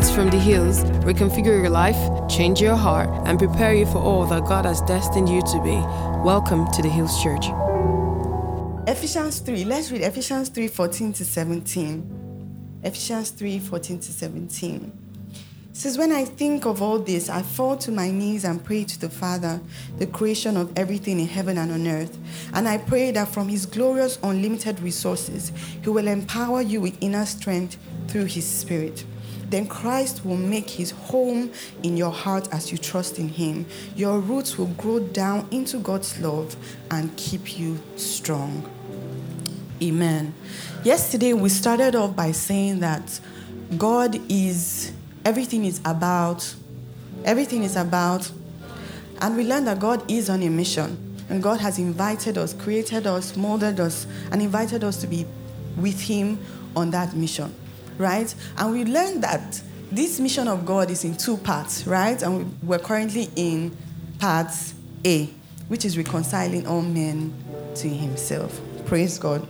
Words from the hills reconfigure your life, change your heart, and prepare you for all that God has destined you to be. Welcome to the Hills Church. Ephesians 3. Let's read Ephesians 3 14 to 17. Ephesians 3 14 to 17. It says, When I think of all this, I fall to my knees and pray to the Father, the creation of everything in heaven and on earth. And I pray that from his glorious, unlimited resources, he will empower you with inner strength through his Spirit. Then Christ will make his home in your heart as you trust in him. Your roots will grow down into God's love and keep you strong. Amen. Yesterday, we started off by saying that God is Everything is about, everything is about, and we learned that God is on a mission. And God has invited us, created us, molded us, and invited us to be with Him on that mission, right? And we learned that this mission of God is in two parts, right? And we're currently in part A, which is reconciling all men to Himself. Praise God.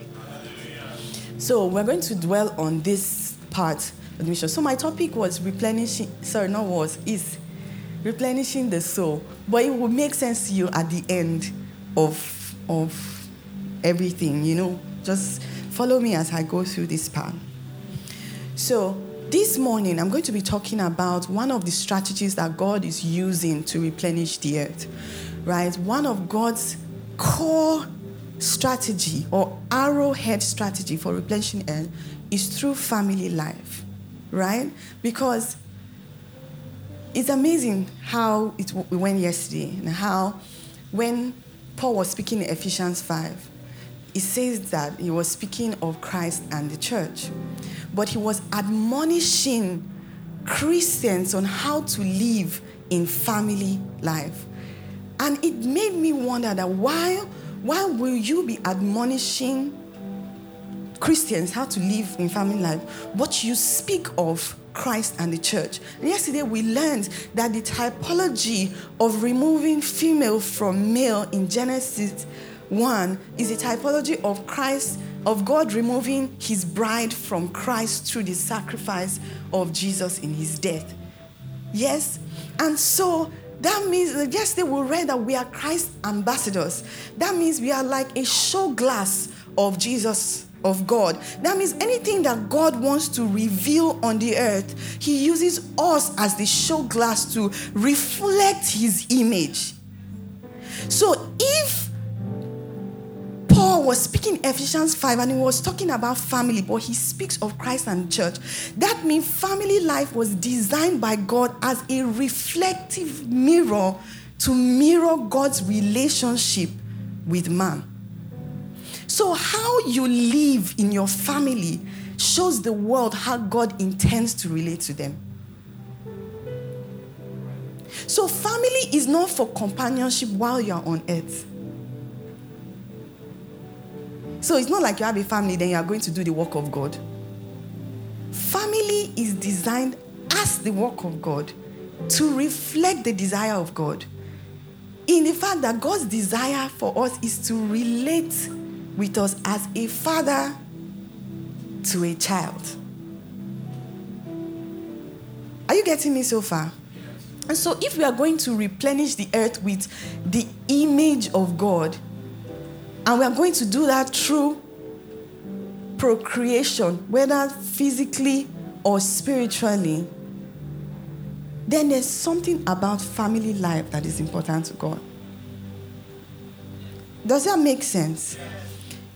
So we're going to dwell on this part admission. So my topic was replenishing, sorry, not was, is replenishing the soul. But it will make sense to you at the end of, of everything, you know. Just follow me as I go through this part. So this morning, I'm going to be talking about one of the strategies that God is using to replenish the earth, right? One of God's core strategy or arrowhead strategy for replenishing earth is through family life right? Because it's amazing how it went yesterday and how when Paul was speaking in Ephesians 5, it says that he was speaking of Christ and the church, but he was admonishing Christians on how to live in family life. And it made me wonder that why, why will you be admonishing Christians how to live in family life, but you speak of Christ and the church. Yesterday we learned that the typology of removing female from male in Genesis 1 is a typology of Christ, of God removing his bride from Christ through the sacrifice of Jesus in his death. Yes? And so that means yesterday we read that we are Christ's ambassadors. That means we are like a show glass of Jesus of God. That means anything that God wants to reveal on the earth, He uses us as the show glass to reflect His image. So if Paul was speaking Ephesians 5 and he was talking about family, but he speaks of Christ and church. That means family life was designed by God as a reflective mirror to mirror God's relationship with man. So, how you live in your family shows the world how God intends to relate to them. So, family is not for companionship while you're on earth. So, it's not like you have a family, then you are going to do the work of God. Family is designed as the work of God to reflect the desire of God. In the fact that God's desire for us is to relate with us as a father to a child. Are you getting me so far? And so, if we are going to replenish the earth with the image of God, and we are going to do that through procreation, whether physically or spiritually, then there's something about family life that is important to God. Does that make sense?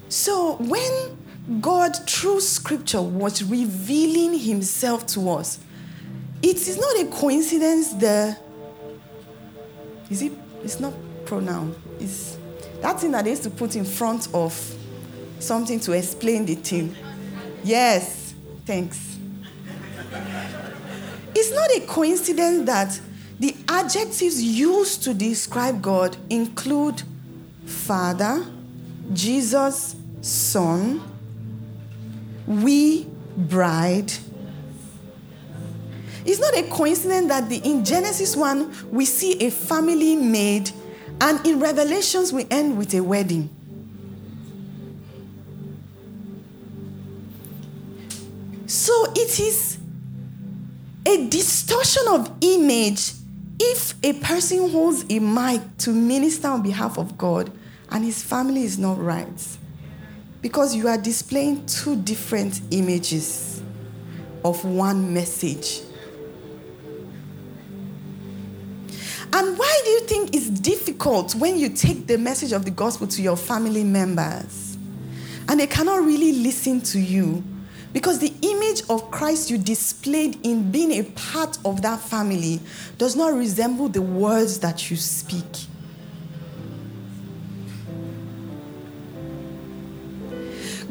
So when God, through scripture, was revealing himself to us, it is not a coincidence the is it it's not pronoun. It's that thing that they used to put in front of something to explain the thing. Yes, thanks. It's not a coincidence that the adjectives used to describe God include Father, Jesus, son, we, bride. It's not a coincidence that the, in Genesis 1 we see a family made, and in Revelations we end with a wedding. So it is a distortion of image if a person holds a mic to minister on behalf of God and his family is not right. Because you are displaying two different images of one message. And why do you think it's difficult when you take the message of the gospel to your family members and they cannot really listen to you? Because the image of Christ you displayed in being a part of that family does not resemble the words that you speak.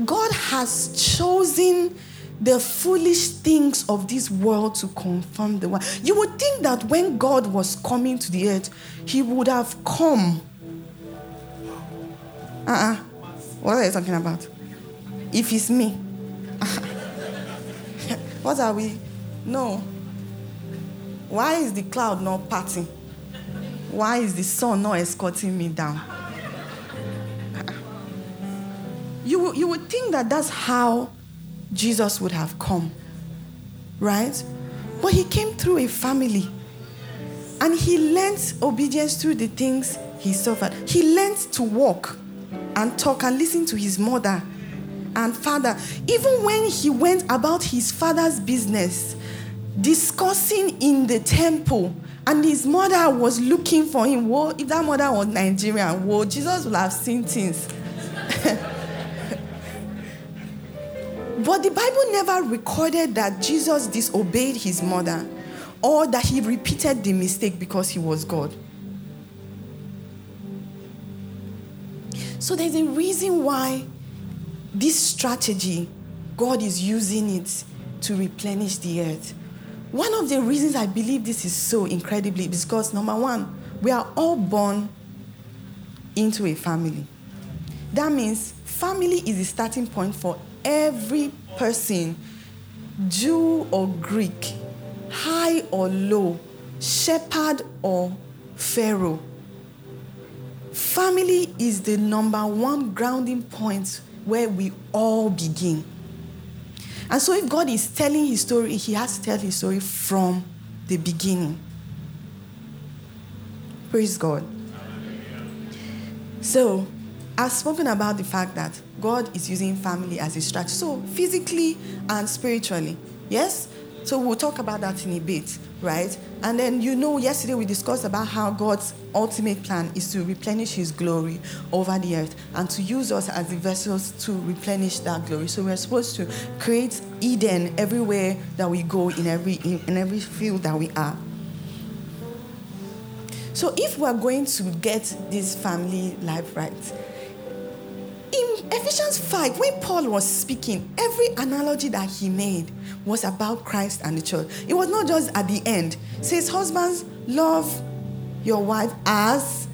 God has chosen the foolish things of this world to confirm the one. You would think that when God was coming to the earth, he would have come. Uh uh-uh. uh What are you talking about? If it's me. What are we? No. Why is the cloud not parting? Why is the sun not escorting me down? You, you would think that that's how Jesus would have come, right? But he came through a family and he learned obedience through the things he suffered. He learned to walk and talk and listen to his mother and father. Even when he went about his father's business, discussing in the temple, and his mother was looking for him. Well, if that mother was Nigerian, well, Jesus would have seen things. but the Bible never recorded that Jesus disobeyed his mother or that he repeated the mistake because he was God. So there's a reason why this strategy, God is using it to replenish the earth. One of the reasons I believe this is so incredibly because number one, we are all born into a family. That means family is the starting point for every person, Jew or Greek, high or low, shepherd or pharaoh. Family is the number one grounding point where we all begin. And so, if God is telling his story, he has to tell his story from the beginning. Praise God. So, I've spoken about the fact that God is using family as a strategy. So, physically and spiritually, yes? So, we'll talk about that in a bit, right? And then, you know, yesterday we discussed about how God's ultimate plan is to replenish his glory over the earth and to use us as the vessels to replenish that glory. So, we're supposed to create Eden everywhere that we go, in every, in, in every field that we are. So, if we're going to get this family life right, Ephesians 5, when Paul was speaking, every analogy that he made was about Christ and the church. It was not just at the end. It says, Husbands, love your wife as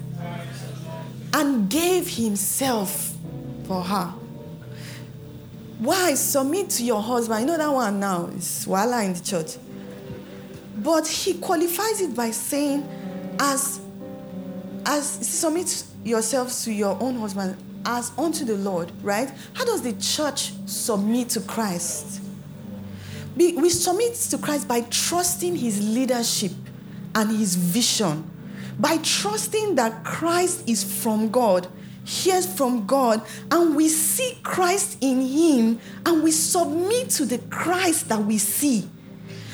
and gave himself for her. Why? Submit to your husband. You know that one now is wala in the church. But he qualifies it by saying, as as submit yourselves to your own husband as unto the Lord, right? How does the church submit to Christ? We submit to Christ by trusting his leadership and his vision, by trusting that Christ is from God, hears from God, and we see Christ in him, and we submit to the Christ that we see.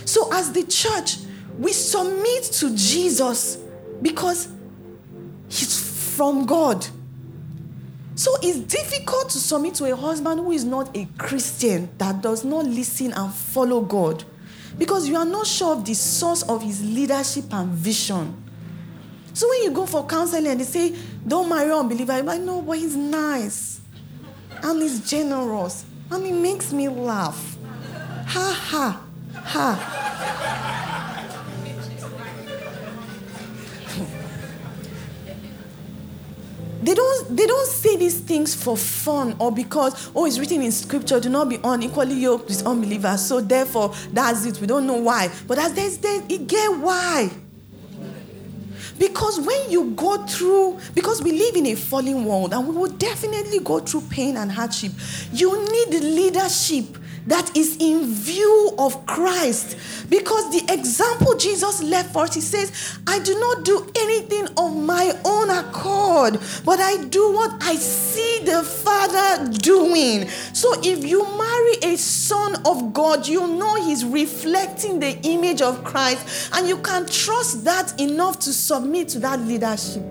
So, as the church, we submit to Jesus because he's from God. So it's difficult to submit to a husband who is not a Christian, that does not listen and follow God, because you are not sure of the source of his leadership and vision. So when you go for counseling and they say, don't marry an unbeliever, you're like, no, but he's nice. And he's generous. And he makes me laugh. Ha ha ha. They don't, they don't say these things for fun or because, oh, it's written in scripture, do not be unequally yoked with unbelievers. So therefore, that's it. We don't know why. But as there's, there, it get why. Because when you go through, because we live in a fallen world and we will definitely go through pain and hardship, you need leadership that is in view of Christ. Because the example Jesus left for us, he says, I do not do anything of my own accord, but I do what I see the Father doing. So if you marry a son of God, you know he's reflecting the image of Christ, and you can trust that enough to submit to that leadership.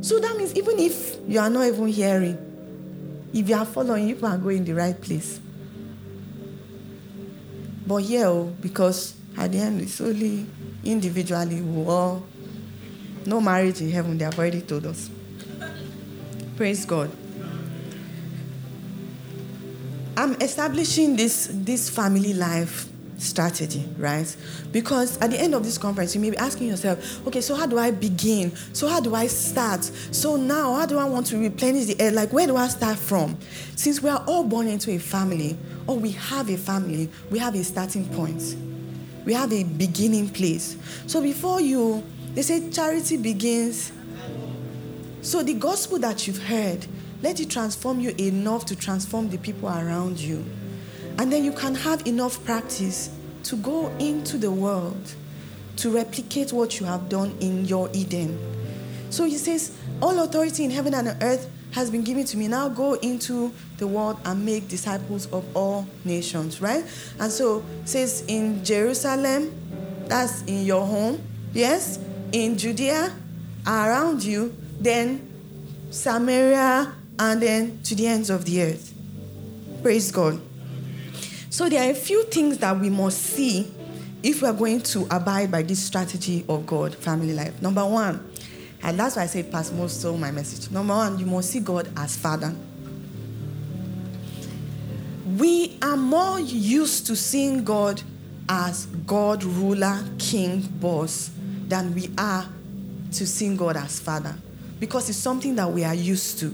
So that means even if you are not even hearing, if you are following, you can go in the right place. But here, oh, because at the end, it's only individually we all, no marriage in heaven, they have already told us. Praise God. I'm establishing this, this family life strategy, right? Because at the end of this conference, you may be asking yourself, okay, so how do I begin? So how do I start? So now, how do I want to replenish the air? Like, where do I start from? Since we are all born into a family, or we have a family, we have a starting point. We have a beginning place. So before you, they say charity begins. So the gospel that you've heard, let it transform you enough to transform the people around you. And then you can have enough practice to go into the world to replicate what you have done in your Eden. So he says, All authority in heaven and on earth has been given to me. Now go into the world and make disciples of all nations, right? And so says in Jerusalem, that's in your home, yes, in Judea, around you, then Samaria, and then to the ends of the earth. Praise God. So there are a few things that we must see if we are going to abide by this strategy of God, family life. Number one, and that's why I say pass most of my message. Number one, you must see God as Father. We are more used to seeing God as God, ruler, king, boss, than we are to seeing God as Father. Because it's something that we are used to.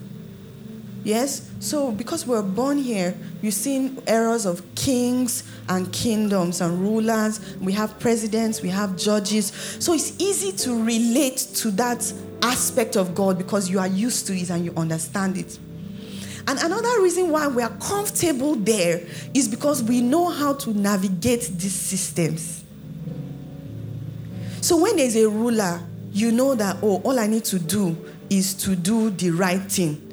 Yes? So, because we're born here, you've seen eras of kings and kingdoms and rulers. We have presidents, we have judges. So, it's easy to relate to that aspect of God because you are used to it and you understand it. And another reason why we are comfortable there is because we know how to navigate these systems. So, when there's a ruler, you know that, oh, all I need to do is to do the right thing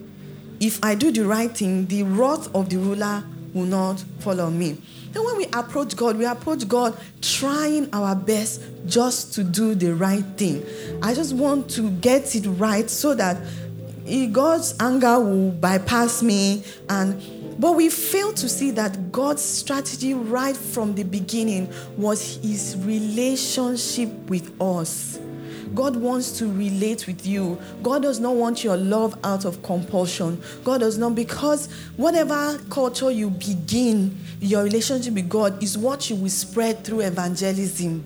if I do the right thing, the wrath of the ruler will not follow me. Then when we approach God, we approach God trying our best just to do the right thing. I just want to get it right so that God's anger will bypass me and but we fail to see that God's strategy right from the beginning was his relationship with us. God wants to relate with you. God does not want your love out of compulsion. God does not, because whatever culture you begin, your relationship with God is what you will spread through evangelism.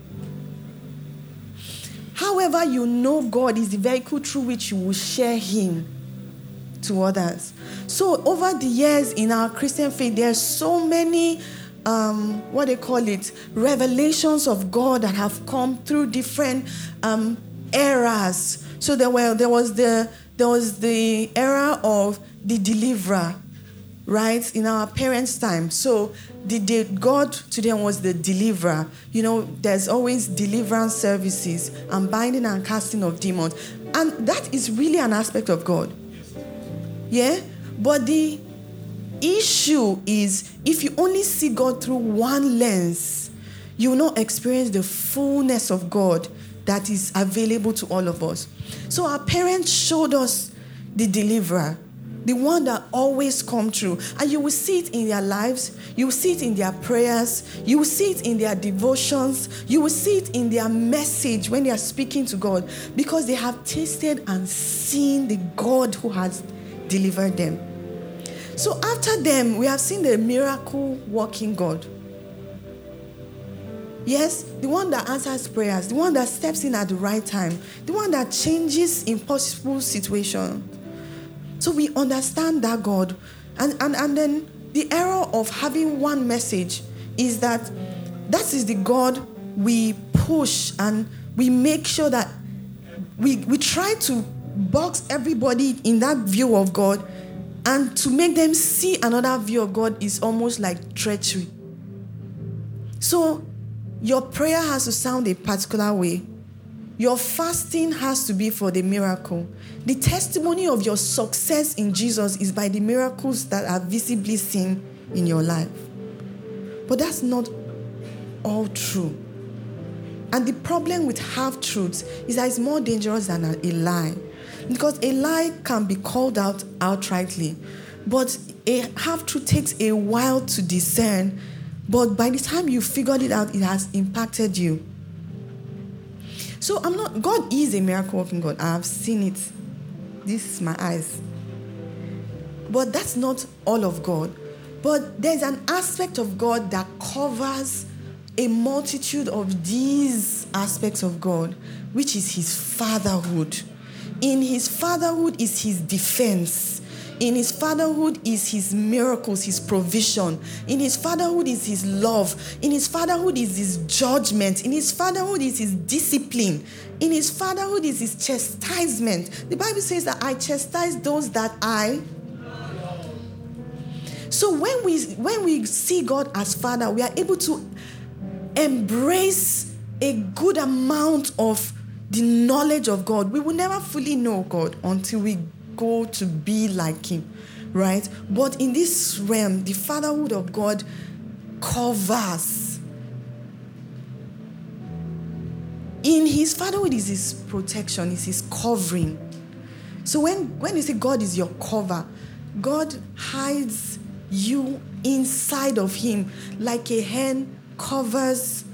However, you know God is the vehicle through which you will share Him to others. So, over the years in our Christian faith, there are so many um, what they call it, revelations of God that have come through different um, eras. So there were there was the there was the era of the deliverer, right? In our parents' time. So the, the God to them was the deliverer. You know, there's always deliverance services and binding and casting of demons. And that is really an aspect of God. Yeah? But the issue is if you only see God through one lens, you will not experience the fullness of God that is available to all of us. So our parents showed us the deliverer, the one that always come true. And you will see it in their lives, you will see it in their prayers, you will see it in their devotions, you will see it in their message when they are speaking to God because they have tasted and seen the God who has delivered them. So after them, we have seen the miracle working God. Yes, the one that answers prayers, the one that steps in at the right time, the one that changes impossible situation. So we understand that God. And, and, and then the error of having one message is that that is the God we push and we make sure that we, we try to box everybody in that view of God And to make them see another view of God is almost like treachery. So your prayer has to sound a particular way. Your fasting has to be for the miracle. The testimony of your success in Jesus is by the miracles that are visibly seen in your life. But that's not all true. And the problem with half truths is that it's more dangerous than a, lie. Because a lie can be called out outrightly, but a half truth takes a while to discern. But by the time you figured it out, it has impacted you. So I'm not, God is a miracle working God. I've seen it. This is my eyes. But that's not all of God. But there's an aspect of God that covers a multitude of these aspects of God, which is his fatherhood. In his fatherhood is his defense. In his fatherhood is his miracles, his provision. In his fatherhood is his love. In his fatherhood is his judgment. In his fatherhood is his discipline. In his fatherhood is his chastisement. The Bible says that I chastise those that I so when we when we see God as father, we are able to embrace a good amount of the knowledge of God. We will never fully know God until we go to be like Him, right? But in this realm, the fatherhood of God covers. In His fatherhood is His protection, is His covering. So when, when you say God is your cover, God hides you inside of Him like a hen covers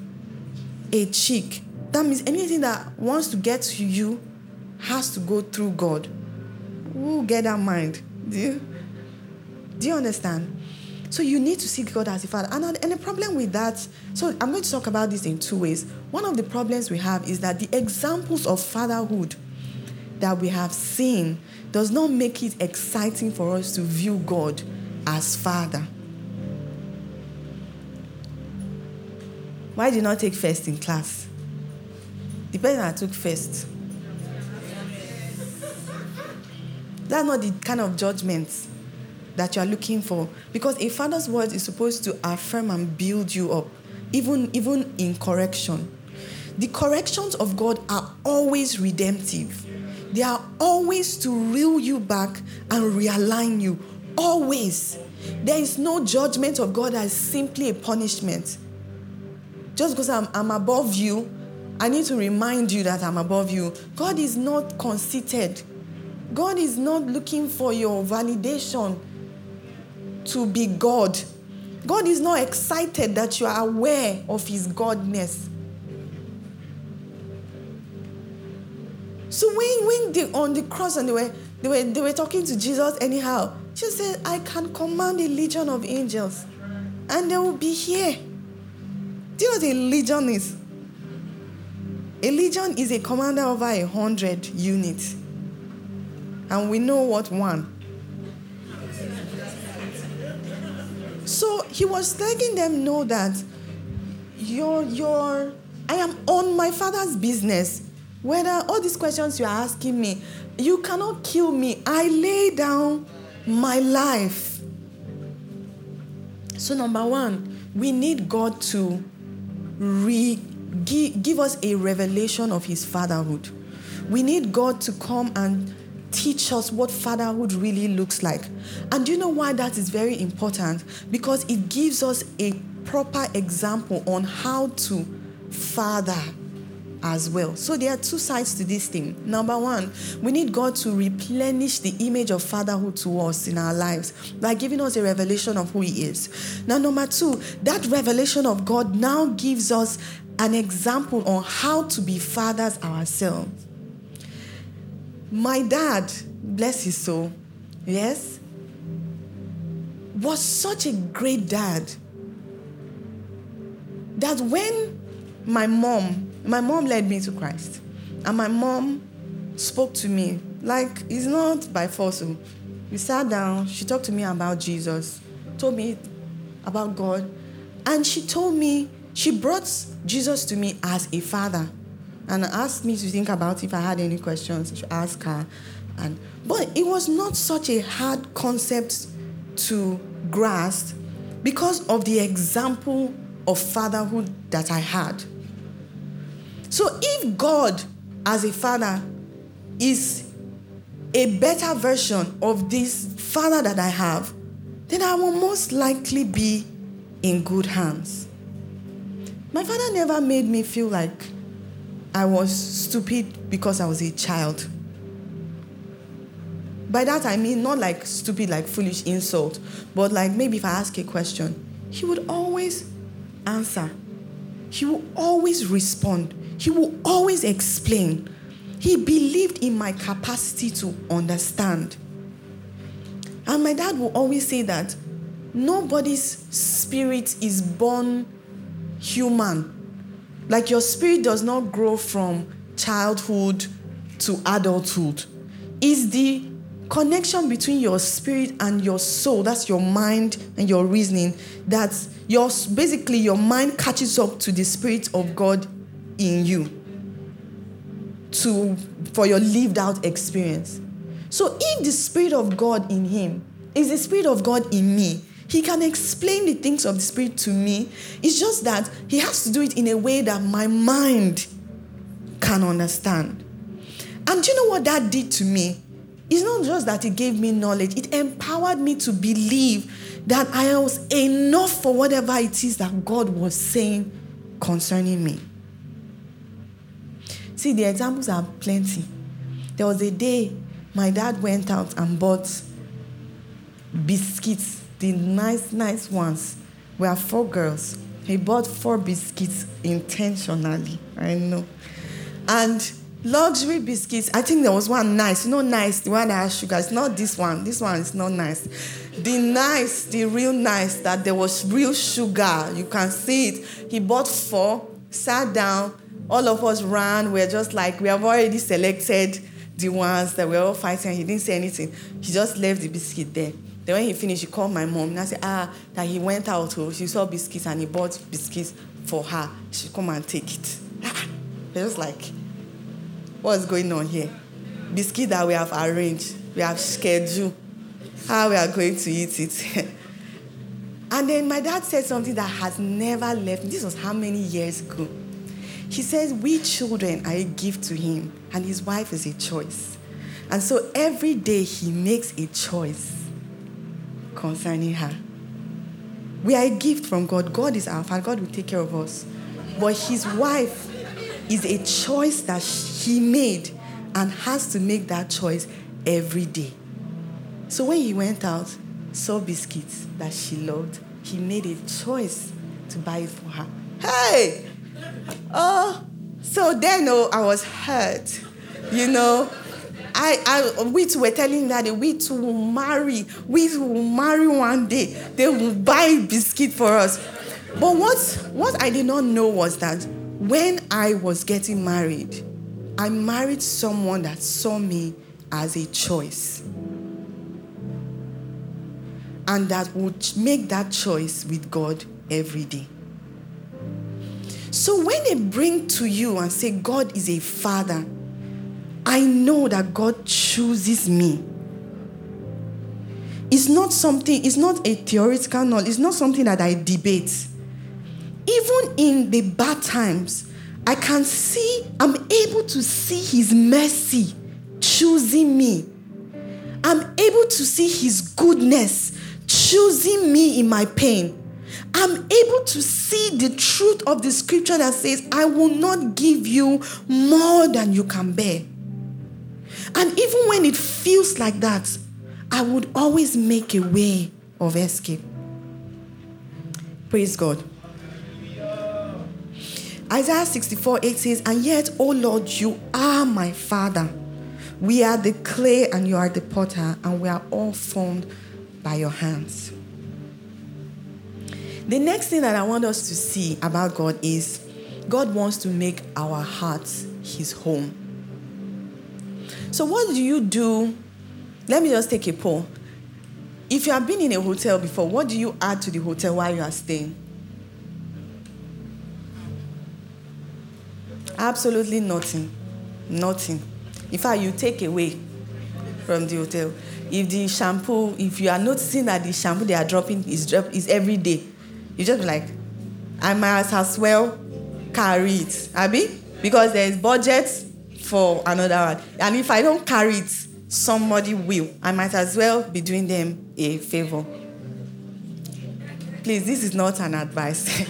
a chick. That means anything that wants to get to you has to go through God. Who get that mind? Do you, do you understand? So you need to seek God as a father. And, uh, and the problem with that, so I'm going to talk about this in two ways. One of the problems we have is that the examples of fatherhood that we have seen does not make it exciting for us to view God as father. Why did you not take first in class? The person that took first. That's not the kind of judgment that you are looking for. Because a father's word is supposed to affirm and build you up, even, even in correction. The corrections of God are always redemptive. They are always to reel you back and realign you. Always. There is no judgment of God as simply a punishment. Just because I'm, I'm above you, I need to remind you that I'm above you. God is not conceited. God is not looking for your validation to be God. God is not excited that you are aware of his godness. So when, when they on the cross and they were they were they were talking to Jesus anyhow, Jesus said, I can command a legion of angels and they will be here. Do you know what a legion is? A legion is a commander over a hundred units. And we know what one. So he was letting them know that you're, you're, I am on my father's business. Whether all these questions you're asking me, you cannot kill me. I lay down my life. So, number one, we need God to re- give, give us a revelation of his fatherhood. We need God to come and teach us what fatherhood really looks like. And do you know why that is very important? Because it gives us a proper example on how to father as well. So there are two sides to this thing. Number one, we need God to replenish the image of fatherhood to us in our lives by giving us a revelation of who He is. Now, number two, that revelation of God now gives us an example on how to be fathers ourselves. My dad, bless his soul, yes, was such a great dad that when my mom my mom led me to Christ. And my mom spoke to me like it's not by force. Oh. We sat down, she talked to me about Jesus, told me about God, and she told me, she brought Jesus to me as a father and asked me to think about if I had any questions to ask her. And but it was not such a hard concept to grasp because of the example of fatherhood that I had. So if God, as a father, is a better version of this father that I have, then I will most likely be in good hands. My father never made me feel like I was stupid because I was a child. By that I mean not like stupid, like foolish insult, but like maybe if I ask a question, he would always answer. He will always respond. He will always explain. He believed in my capacity to understand. And my dad will always say that nobody's spirit is born human. Like your spirit does not grow from childhood to adulthood. It's the connection between your spirit and your soul, that's your mind and your reasoning, that your basically your mind catches up to the spirit of God in you to for your lived out experience. So if the spirit of God in him is the spirit of God in me, he can explain the things of the spirit to me. It's just that he has to do it in a way that my mind can understand. And do you know what that did to me? It's not just that it gave me knowledge, it empowered me to believe that I was enough for whatever it is that God was saying concerning me. See, the examples are plenty. There was a day my dad went out and bought biscuits, the nice, nice ones. We are four girls. He bought four biscuits intentionally. I know. And luxury biscuits, I think there was one nice, you know, nice, the one that has sugar. It's not this one. This one is not nice. The nice, the real nice, that there was real sugar. You can see it. He bought four, sat down. All of us ran. We're just like, we have already selected the ones that we were all fighting. He didn't say anything. He just left the biscuit there. Then when he finished, he called my mom and I said, ah, that he went out, oh, she saw biscuits and he bought biscuits for her. She come and take it. They're just like, what's going on here? Biscuit that we have arranged, we have scheduled, how we are going to eat it. and then my dad said something that has never left me. This was how many years ago? He says, We children are a gift to him, and his wife is a choice. And so every day he makes a choice concerning her. We are a gift from God. God is our Father. God will take care of us. But his wife is a choice that he made and has to make that choice every day. So when he went out, saw biscuits that she loved, he made a choice to buy it for her. Hey! Oh, so then oh, I was hurt. You know, I, I, we two were telling that we two will marry. We will marry one day. They will buy biscuit for us. But what, what I did not know was that when I was getting married, I married someone that saw me as a choice. And that would make that choice with God every day. So when they bring to you and say, God is a father, I know that God chooses me. It's not something, it's not a theoretical knowledge, it's not something that I debate. Even in the bad times, I can see, I'm able to see His mercy choosing me. I'm able to see His goodness choosing me in my pain. I'm able to see the truth of the scripture that says, I will not give you more than you can bear. And even when it feels like that, I would always make a way of escape. Praise God. Isaiah 64 8 says, And yet, O Lord, you are my Father. We are the clay and you are the potter, and we are all formed by your hands. The next thing that I want us to see about God is God wants to make our hearts his home. So, what do you do? Let me just take a poll. If you have been in a hotel before, what do you add to the hotel while you are staying? Absolutely nothing. Nothing. In fact, you take away. from the hotel. If the shampoo, if you are noticing that the shampoo they are dropping is is every day, you just like, I might as well carry it, Abby, because there is budget for another one. And if I don't carry it, somebody will. I might as well be doing them a favor. Please, this is not an advice.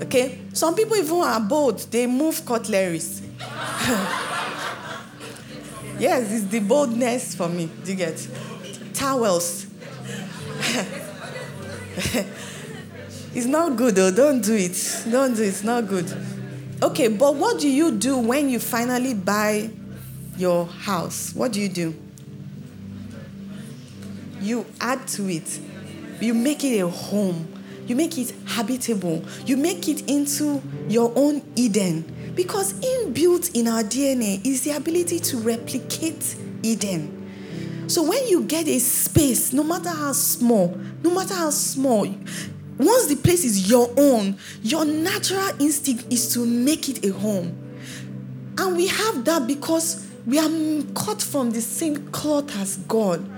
okay? Some people even are bold, they move cutleries. yes, it's the boldness for me. Do you get? Towels. it's not good though. Don't do it. Don't do it. It's not good. Okay, but what do you do when you finally buy your house? What do you do? You add to it. You make it a home. You make it habitable. You make it into your own Eden. Because inbuilt in our DNA is the ability to replicate Eden. So when you get a space, no matter how small, no matter how small, once the place is your own, your natural instinct is to make it a home. And we have that because we are cut from the same cloth as God.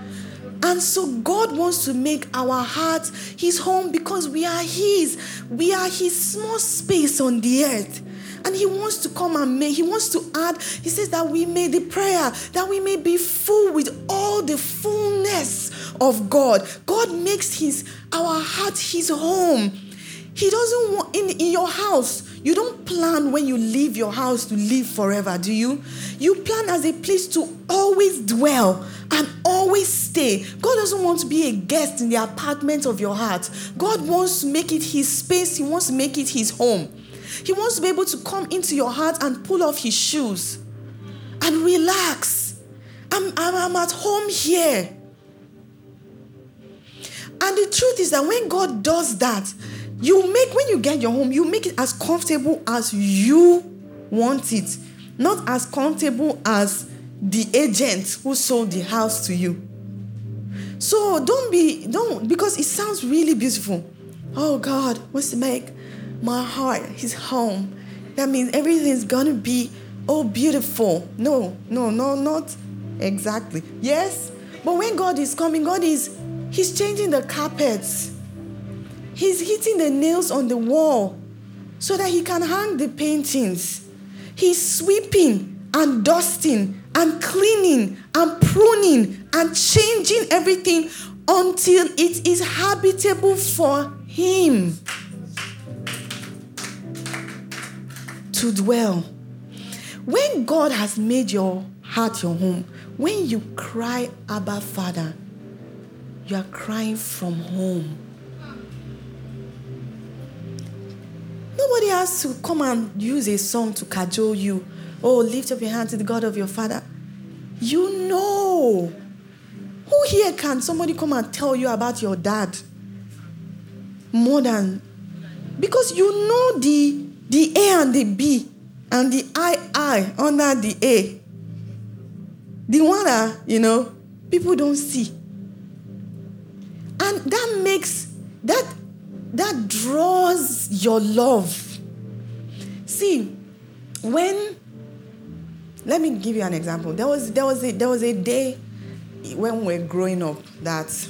And so God wants to make our hearts his home because we are his. We are his small space on the earth. And he wants to come and make, he wants to add, he says that we may the prayer, that we may be full with all the fullness of God. God makes his our heart his home. He doesn't want in, in your house. You don't plan when you leave your house to live forever, do you? You plan as a place to always dwell and always stay. God doesn't want to be a guest in the apartment of your heart. God wants to make it his space, He wants to make it his home. He wants to be able to come into your heart and pull off his shoes and relax. I'm, I'm, I'm at home here. And the truth is that when God does that, you make, when you get your home, you make it as comfortable as you want it, not as comfortable as the agent who sold the house to you. So don't be, don't, because it sounds really beautiful. Oh God wants to make my heart his home. That means everything's gonna be oh beautiful. No, no, no, not exactly. Yes, but when God is coming, God is He's changing the carpets. He's hitting the nails on the wall so that he can hang the paintings. He's sweeping and dusting and cleaning and pruning and changing everything until it is habitable for him to dwell. When God has made your heart your home, when you cry, Abba, Father, you are crying from home. Nobody has to come and use a song to cajole you. Oh, lift up your hand to the God of your father. You know. Who here can somebody come and tell you about your dad? More than because you know the the A and the B and the I I under the A. The one that, you know, people don't see. And that makes that that draws your love. See, when let me give you an example. There was there was a there was a day when we were growing up that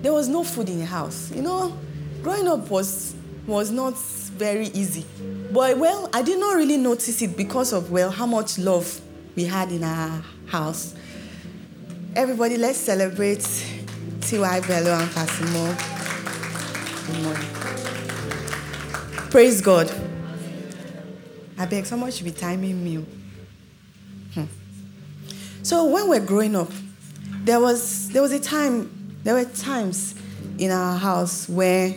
there was no food in the house. You know, growing up was was not very easy. But well, I did not really notice it because of well how much love we had in our house. Everybody, let's celebrate T.Y. Bello and Fasimo. Praise God. I beg, someone should be timing me. Hmm. So when we're growing up, there was there was a time, there were times in our house where,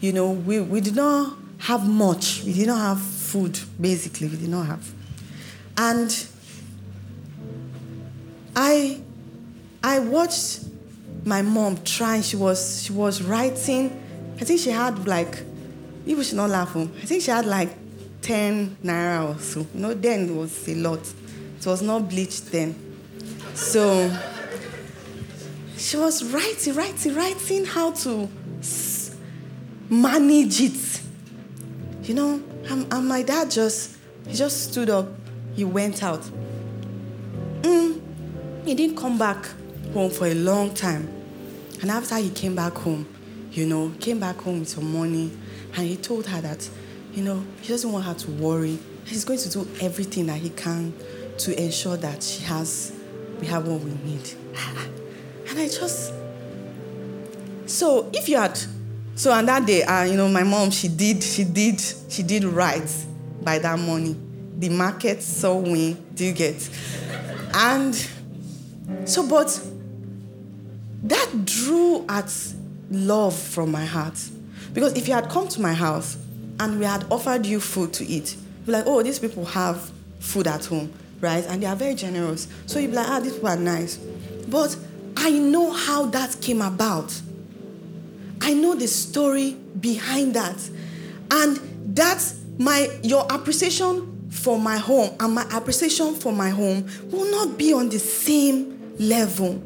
you know, we, we did not have much. We did not have food, basically. We did not have. And I I watched my mom trying. She was she was writing I think she had like, people should not laugh. Oh. I think she had like 10 naira or so. You know, then it was a lot. It was not bleached then. So she was writing, writing, writing how to manage it. You know, and, and my dad just, he just stood up, he went out. Mm. he didn't come back home for a long time. And after he came back home, you know, came back home with some money, and he told her that, you know, he doesn't want her to worry. He's going to do everything that he can to ensure that she has, we have what we need. And I just, so if you had, so on that day, uh, you know, my mom, she did, she did, she did right by that money. The market saw me, do you get? And so, but that drew at love from my heart. Because if you had come to my house and we had offered you food to eat, you'd be like, oh, these people have food at home, right? And they are very generous. So you'd be like, ah, these people are nice. But I know how that came about. I know the story behind that. And that's my your appreciation for my home and my appreciation for my home will not be on the same level.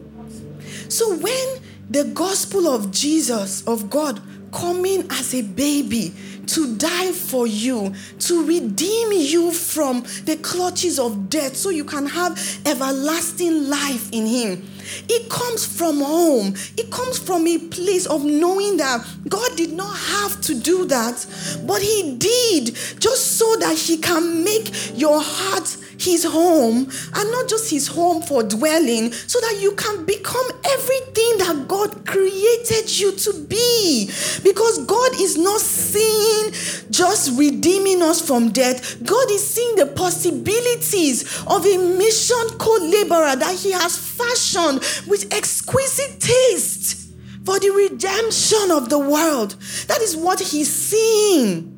So when the gospel of Jesus, of God, coming as a baby to die for you, to redeem you from the clutches of death so you can have everlasting life in Him. It comes from home. It comes from a place of knowing that God did not have to do that, but He did just so that He can make your heart his home and not just his home for dwelling so that you can become everything that God created you to be. Because God is not seeing just redeeming us from death, God is seeing the possibilities of a mission co laborer that he has fashioned with exquisite taste for the redemption of the world. That is what he's seeing.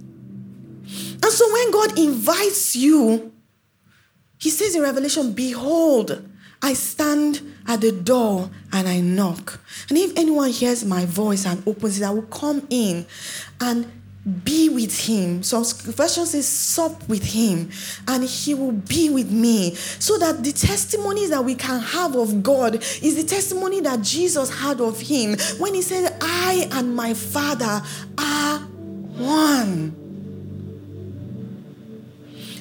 And so when God invites you he says in Revelation, Behold, I stand at the door and I knock. And if anyone hears my voice and opens it, I will come in and be with him. Some version says, sup with him, and he will be with me. So that the testimonies that we can have of God is the testimony that Jesus had of him when he said, I and my Father are one.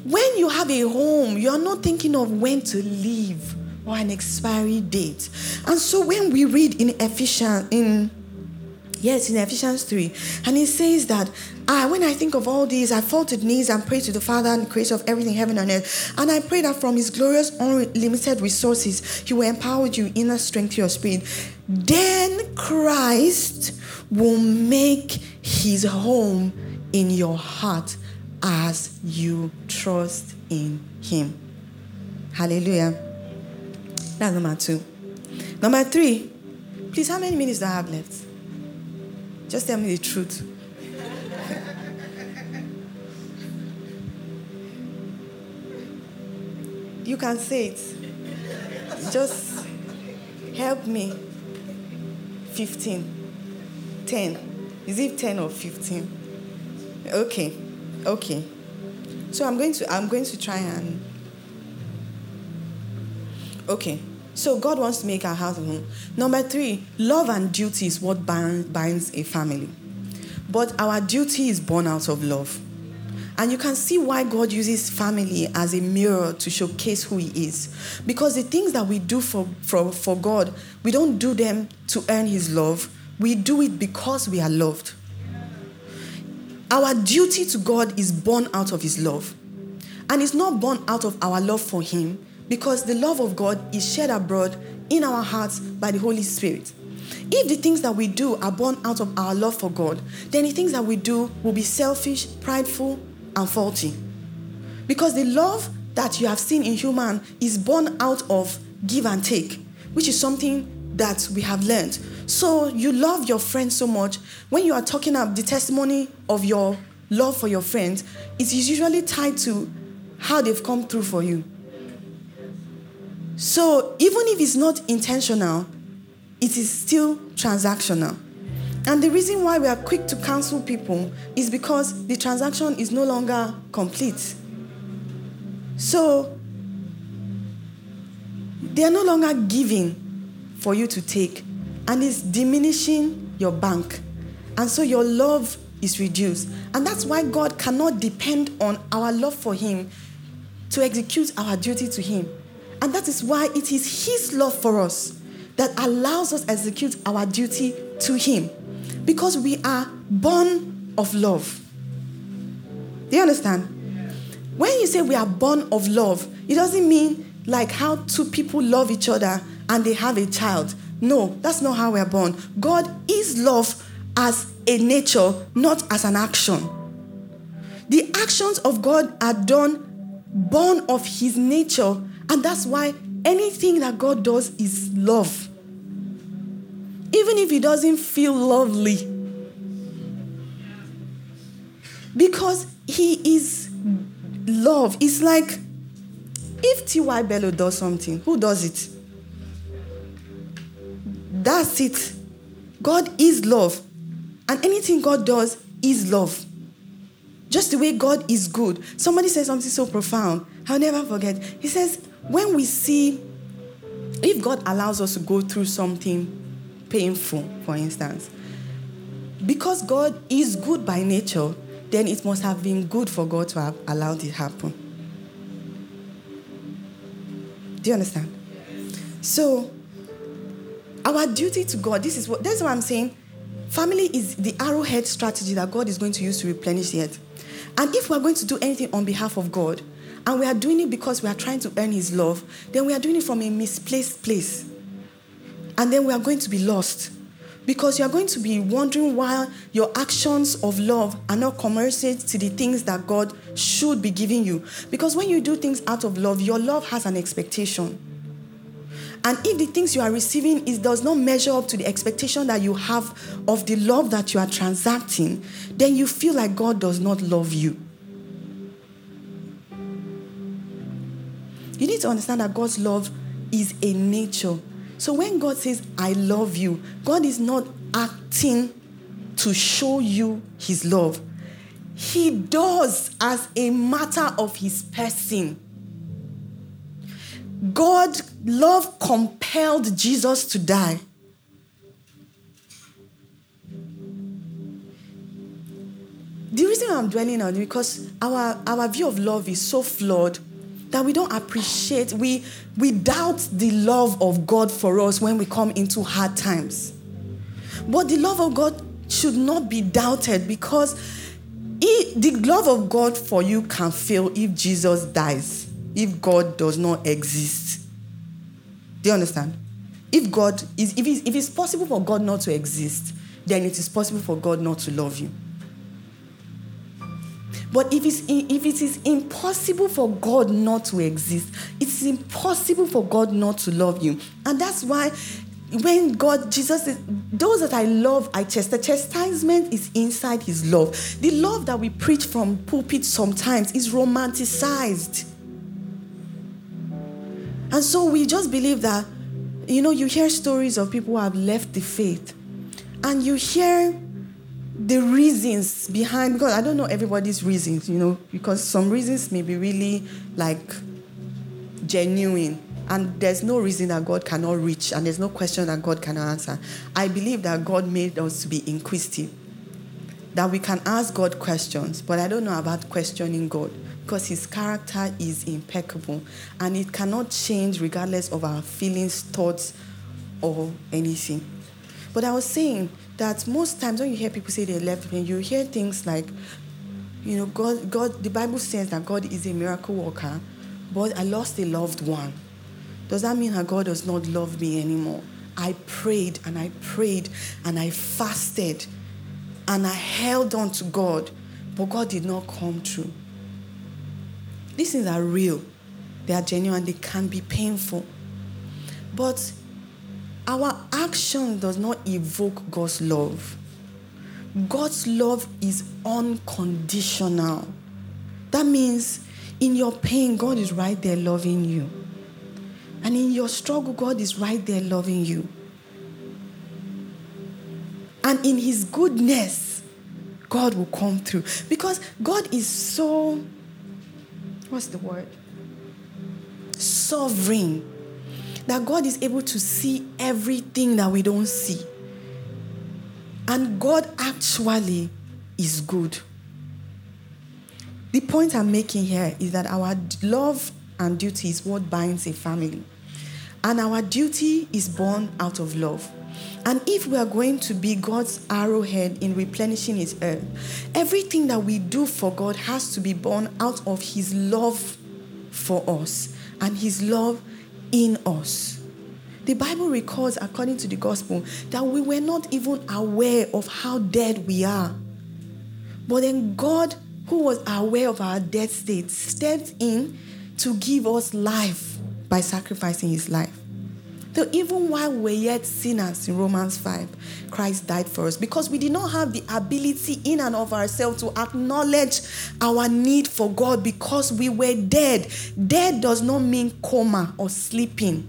When you have a home, you are not thinking of when to leave or an expiry date. And so when we read in Ephesians, in yes, in Ephesians 3, and he says that ah, when I think of all these, I fall to the knees and pray to the Father and creator of everything, heaven and earth. And I pray that from his glorious, unlimited resources, he will empower you inner strength to your spirit. Then Christ will make his home in your heart as you trust in Him. Hallelujah. That's number two. Number three, please, how many minutes do I have left? Just tell me the truth. you can say it. Just help me. 15. 10. Is it 10 or 15? Okay. Okay. So I'm going to I'm going to try and Okay. So God wants to make our house a home. Number three, love and duty is what binds a family. But our duty is born out of love. And you can see why God uses family as a mirror to showcase who He is. Because the things that we do for, for, for God, we don't do them to earn His love. We do it because we are loved. Our duty to God is born out of His love. And it's not born out of our love for Him because the love of God is shed abroad in our hearts by the Holy Spirit. If the things that we do are born out of our love for God, then the things that we do will be selfish, prideful, and faulty. Because the love that you have seen in human is born out of give and take, which is something that we have learned. So you love your friends so much. When you are talking about the testimony of your love for your friends, it is usually tied to how they've come through for you. So even if it's not intentional, it is still transactional. And the reason why we are quick to cancel people is because the transaction is no longer complete. So they are no longer giving for you to take and it's diminishing your bank. And so your love is reduced. And that's why God cannot depend on our love for Him to execute our duty to Him. And that is why it is His love for us that allows us execute our duty to Him. Because we are born of love. Do you understand? When you say we are born of love, it doesn't mean like how two people love each other and they have a child. No, that's not how we're born. God is love as a nature, not as an action. The actions of God are done born of his nature, and that's why anything that God does is love. Even if it doesn't feel lovely. Because he is love. It's like if T.Y. Bello does something, who does it? That's it. God is love. And anything God does is love. Just the way God is good. Somebody said something so profound. I'll never forget. He says, when we see, if God allows us to go through something painful, for instance, because God is good by nature, then it must have been good for God to have allowed it happen. Do you understand? So, our duty to God, this is what that's what I'm saying. Family is the arrowhead strategy that God is going to use to replenish the earth. And if we're going to do anything on behalf of God, and we are doing it because we are trying to earn His love, then we are doing it from a misplaced place. And then we are going to be lost. Because you are going to be wondering why your actions of love are not commensurate to the things that God should be giving you. Because when you do things out of love, your love has an expectation. And if the things you are receiving is does not measure up to the expectation that you have of the love that you are transacting, then you feel like God does not love you. You need to understand that God's love is a nature so when God says, I love you, God is not acting to show you his love. He does as a matter of his person. God love compelled Jesus to die. The reason I'm dwelling on it because our, our view of love is so flawed that we don't appreciate, we, we doubt the love of God for us when we come into hard times. But the love of God should not be doubted because the love of God for you can fail if Jesus dies, if God does not exist. Do you understand? If God is, if it's, if it's possible for God not to exist, then it is possible for God not to love you. But if, it's, if it is impossible for God not to exist, it's impossible for God not to love you. And that's why when God, Jesus says, those that I love, I chastise. The chastisement is inside his love. The love that we preach from pulpit sometimes is romanticized. And so we just believe that, you know, you hear stories of people who have left the faith, and you hear the reasons behind because I don't know everybody's reasons, you know, because some reasons may be really like genuine and there's no reason that God cannot reach and there's no question that God cannot answer. I believe that God made us to be inquisitive. That we can ask God questions, but I don't know about questioning God because his character is impeccable and it cannot change regardless of our feelings, thoughts, or anything. But I was saying that most times when you hear people say they left me, you hear things like, you know, God, God, the Bible says that God is a miracle worker, but I lost a loved one. Does that mean that God does not love me anymore? I prayed and I prayed and I fasted and I held on to God, but God did not come true. These things are real, they are genuine, they can be painful. But our action does not evoke God's love. God's love is unconditional. That means in your pain, God is right there loving you. And in your struggle, God is right there loving you. And in His goodness, God will come through. Because God is so, what's the word? Sovereign that God is able to see everything that we don't see. And God actually is good. The point I'm making here is that our love and duty is what binds a family. And our duty is born out of love. And if we are going to be God's arrowhead in replenishing His earth, everything that we do for God has to be born out of His love for us and His love in us. The Bible records, according to the gospel, that we were not even aware of how dead we are. But then God, who was aware of our dead state, stepped in to give us life by sacrificing his life. So even while we're yet sinners in Romans 5, Christ died for us because we did not have the ability in and of ourselves to acknowledge our need for God because we were dead. Dead does not mean coma or sleeping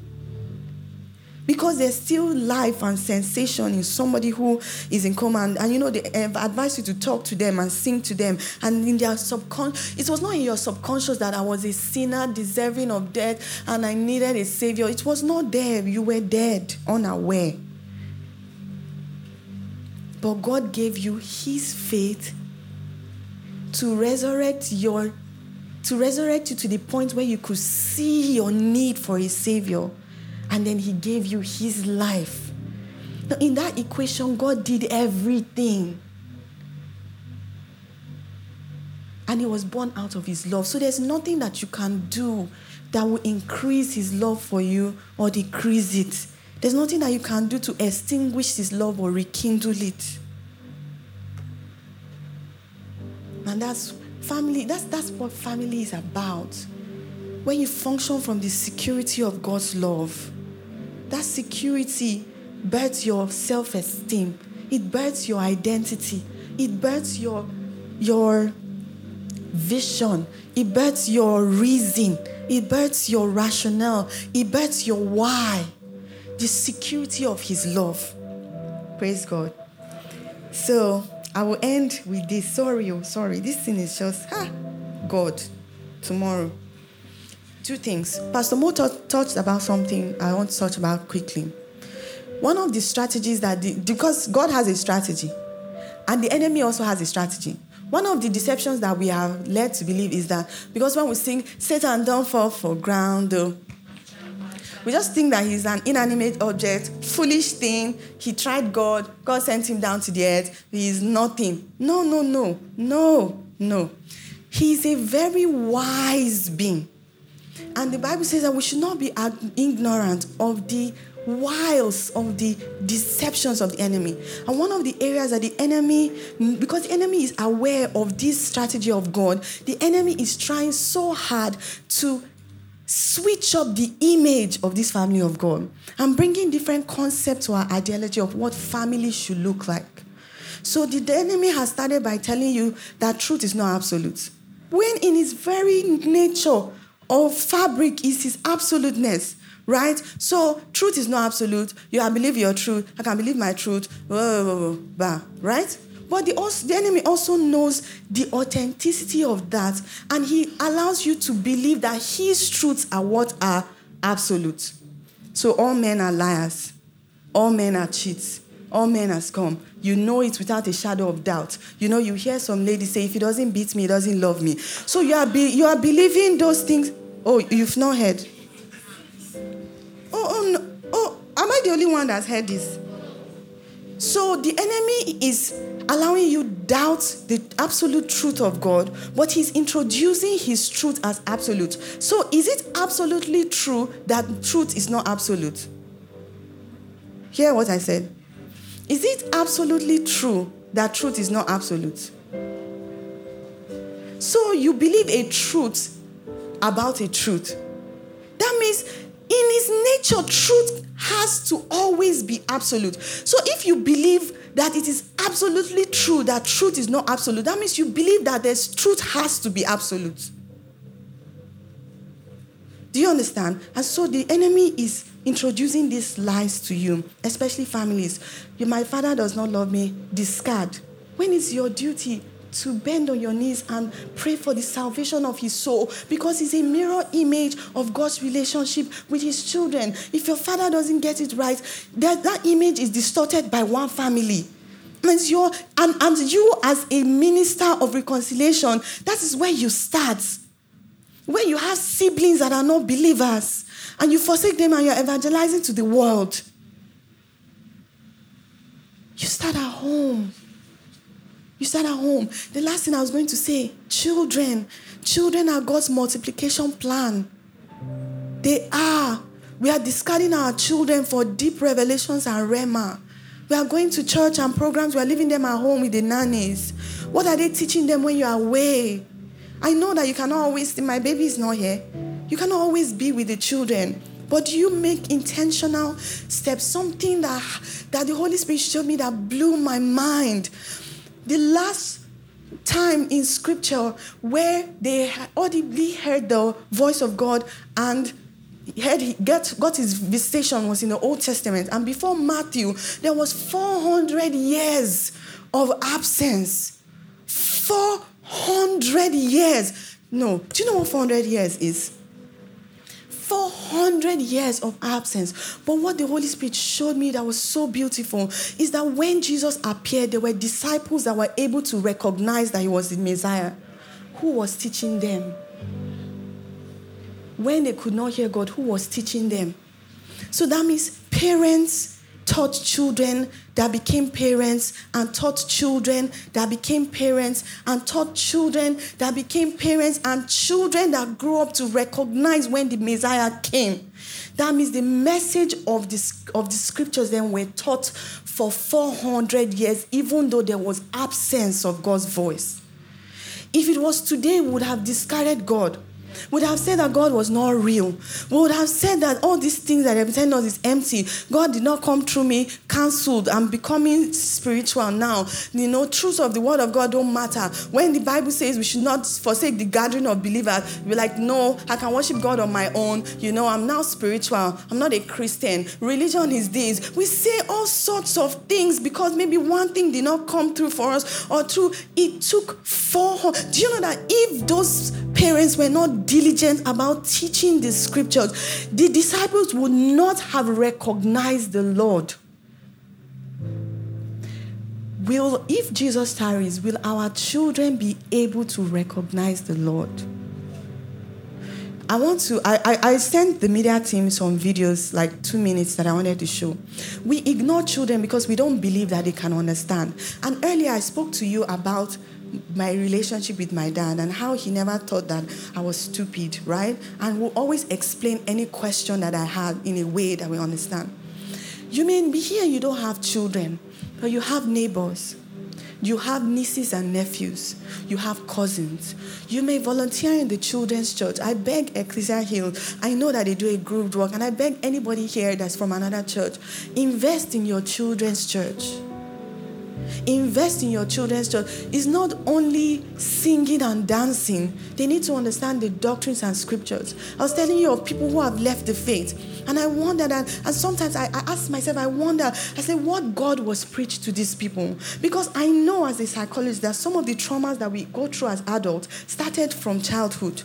because there's still life and sensation in somebody who is in coma. And, and you know they um, advise you to talk to them and sing to them. And in their subconscious it was not in your subconscious that i was a sinner deserving of death and i needed a savior. It was not there. You were dead unaware. But god gave you his faith to resurrect your to resurrect you to the point where you could see your need for a savior and then he gave you his life. Now, in that equation, God did everything. And he was born out of his love. So there's nothing that you can do that will increase his love for you or decrease it. There's nothing that you can do to extinguish his love or rekindle it. And that's family, that's, that's what family is about. When you function from the security of God's love, that security births your self esteem, it births your identity, it births your, your vision, it births your reason, it births your rationale, it births your why. The security of His love. Praise God. So I will end with this. Sorry, oh, sorry. This thing is just, ah, God, tomorrow two things. Pastor Mo touched about something I want to touch about quickly. One of the strategies that, the, because God has a strategy, and the enemy also has a strategy. One of the deceptions that we are led to believe is that because when we sing, Satan don't fall for ground, we just think that he's an inanimate object, foolish thing. He tried God, God sent him down to the earth. He is nothing. No, no, no, no, no. He's a very wise being. And the Bible says that we should not be ignorant of the wiles of the deceptions of the enemy. And one of the areas that the enemy, because the enemy is aware of this strategy of God, the enemy is trying so hard to switch up the image of this family of God and bringing different concepts to our ideology of what family should look like. So the, enemy has started by telling you that truth is not absolute. When in his very nature, of fabric is his absoluteness right? So truth is not absolute. You can believe your truth. I can believe my truth. right? But the, also, the enemy also knows the authenticity of that, and he allows you to believe that his truths are what are absolute. So all men are liars. All men are cheats. All men are scum. You know it without a shadow of doubt. You know, you hear some lady say, if he doesn't beat me, he doesn't love me. So you are, be, you are believing those things Oh, you've not heard? Oh, oh, no. oh, am I the only one that's heard this? So the enemy is allowing you doubt the absolute truth of God, but he's introducing his truth as absolute. So is it absolutely true that truth is not absolute? Hear what I said. Is it absolutely true that truth is not absolute? So you believe a truth about a truth. That means in his nature, truth has to always be absolute. So if you believe that it is absolutely true that truth is not absolute, that means you believe that there's truth has to be absolute. Do you understand? And so the enemy is introducing these lies to you, especially families. My father does not love me, discard. When is your duty to bend on your knees and pray for the salvation of his soul because he's a mirror image of God's relationship with his children. If your father doesn't get it right, that, that image is distorted by one family. And, you and, and you, as a minister of reconciliation, that is where you start. Where you have siblings that are not believers and you forsake them and you're evangelizing to the world. You start at home. You start at home. The last thing I was going to say children. Children are God's multiplication plan. They are. We are discarding our children for deep revelations and rhema. We are going to church and programs. We are leaving them at home with the nannies. What are they teaching them when you are away? I know that you cannot always, my baby is not here. You cannot always be with the children. But you make intentional steps? Something that, that the Holy Spirit showed me that blew my mind. The last time in scripture where they audibly heard the voice of God and heard he got, got his visitation was in the Old Testament. And before Matthew, there was 400 years of absence. 400 years. No, do you know what 400 years is? 400 years of absence. But what the Holy Spirit showed me that was so beautiful is that when Jesus appeared, there were disciples that were able to recognize that he was the Messiah. Who was teaching them? When they could not hear God, who was teaching them? So that means parents taught children that became parents and taught children that became parents and taught children that became parents and children that grew up to recognize when the Messiah came. That means the message of the, of the scriptures then were taught for 400 years, even though there was absence of God's voice. If it was today, we would have discarded God would have said that God was not real. We would have said that all these things that have telling us is empty. God did not come through me, cancelled. I'm becoming spiritual now. You know, truths of the word of God don't matter. When the Bible says we should not forsake the gathering of believers, we're like, no, I can worship God on my own. You know, I'm now spiritual. I'm not a Christian. Religion is this. We say all sorts of things because maybe one thing did not come through for us or through it took four. Do you know that if those parents were not diligent about teaching the scriptures, the disciples would not have recognized the Lord. Will, if Jesus tarries, will our children be able to recognize the Lord? I want to, I, I, I, sent the media team some videos, like two minutes, that I wanted to show. We ignore children because we don't believe that they can understand. And earlier I spoke to you about my relationship with my dad and how he never thought that I was stupid, right? And will always explain any question that I had in a way that we understand. You mean here you don't have children, but you have neighbors. You have nieces and nephews. You have cousins. You may volunteer in the children's church. I beg Ecclesia Hill. I know that they do a group work, and I beg anybody here that's from another church, invest in your children's church invest in your children's church is not only singing and dancing, they need to understand the doctrines and scriptures. I was telling you of people who have left the faith, and I wonder that, and sometimes I, I ask myself, I wonder, I say, what God was preached to these people? Because I know as a psychologist that some of the traumas that we go through as adults started from childhood.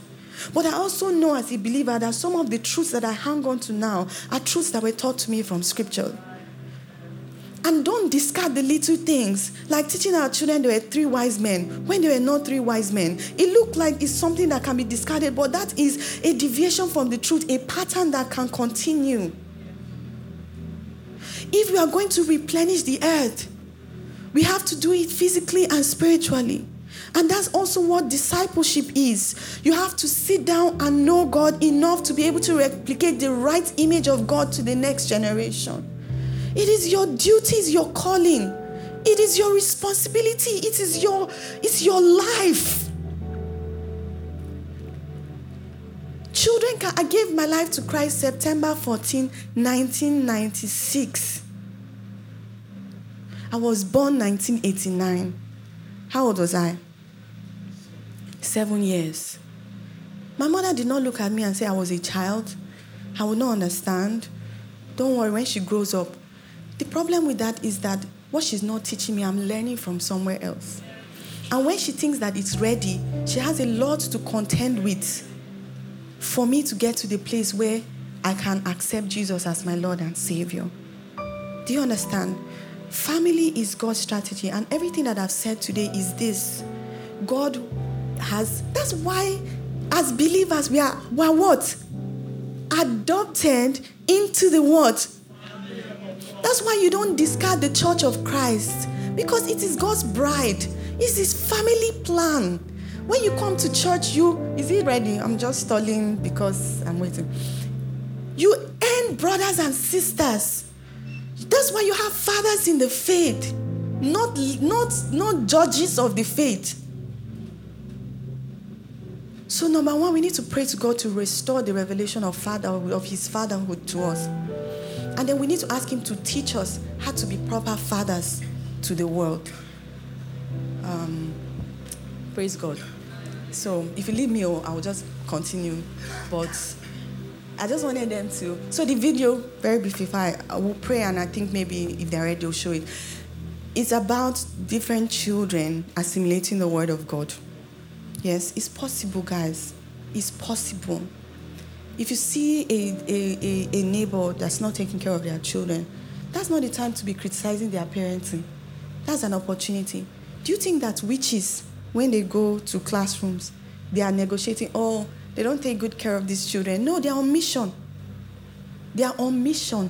But I also know as a believer that some of the truths that I hang on to now are truths that were taught to me from scripture. And don't discard the little things. Like teaching our children there were three wise men when there were not three wise men. It looked like it's something that can be discarded, but that is a deviation from the truth, a pattern that can continue. If we are going to replenish the earth, we have to do it physically and spiritually. And that's also what discipleship is. You have to sit down and know God enough to be able to replicate the right image of God to the next generation. It is your duty, your calling. It is your responsibility. It is your it's your life. Children I gave my life to Christ September 14, 1996. I was born 1989. How old was I? Seven years. My mother did not look at me and say I was a child. I would not understand. Don't worry, when she grows up, the problem with that is that what she's not teaching me, I'm learning from somewhere else. And when she thinks that it's ready, she has a lot to contend with for me to get to the place where I can accept Jesus as my Lord and Savior. Do you understand? Family is God's strategy, and everything that I've said today is this God has, that's why as believers, we are, we are what? Adopted into the what? That's why you don't discard the church of Christ because it is God's bride. It's his family plan. When you come to church, you is it ready? I'm just stalling because I'm waiting. You earn brothers and sisters. That's why you have fathers in the faith, not not not judges of the faith. So number one, we need to pray to God to restore the revelation of father of His fatherhood to us, and then we need to ask Him to teach us how to be proper fathers to the world. Um, praise God. So if you leave me, oh, I will just continue. But I just wanted them to. So the video, very briefly, I, I will pray, and I think maybe if they're ready, they'll show it. It's about different children assimilating the word of God. Yes, it's possible, guys. It's possible. If you see a, a, a, a neighbor that's not taking care of their children, that's not the time to be criticizing their parenting. That's an opportunity. Do you think that witches, when they go to classrooms, they are negotiating, oh, they don't take good care of these children? No, they are on mission. They are on mission.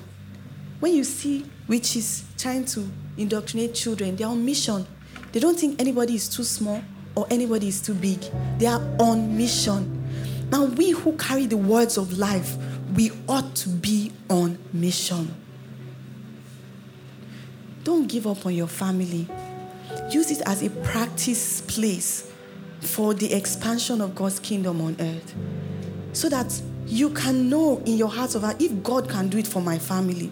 When you see witches trying to indoctrinate children, they are on mission. They don't think anybody is too small or anybody is too big. They are on mission. Now, we who carry the words of life, we ought to be on mission. Don't give up on your family. Use it as a practice place for the expansion of God's kingdom on earth. So that you can know in your heart of heart, if God can do it for my family,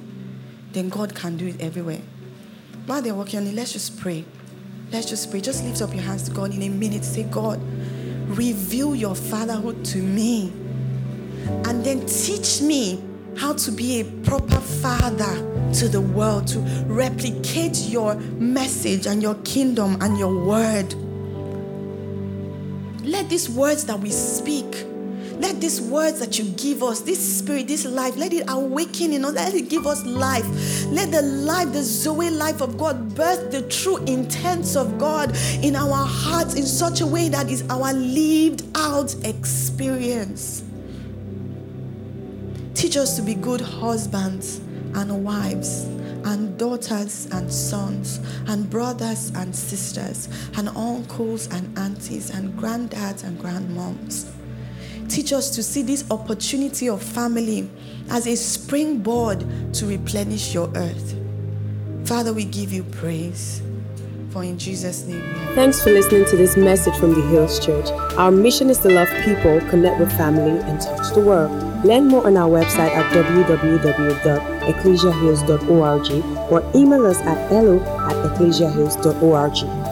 then God can do it everywhere. While they're working on it, let's just pray. Let's just pray. Just lift up your hands to God in a minute. Say, God, reveal your fatherhood to me. And then teach me how to be a proper father to the world, to replicate your message and your kingdom and your word. Let these words that we speak, let these words that you give us, this spirit, this life, let it awaken in us, let it give us life. Let the life, the Zoe life of God, birth the true intents of God in our hearts in such a way that is our lived out experience. Teach us to be good husbands and wives and daughters and sons and brothers and sisters and uncles and aunties and granddads and grandmoms. Teach us to see this opportunity of family as a springboard to replenish your earth. Father, we give you praise. For in Jesus' name. Thanks for listening to this message from the Hills Church. Our mission is to love people, connect with family, and touch the world. Learn more on our website at www.ecclesiahills.org or email us at hello at ecclesiahills.org.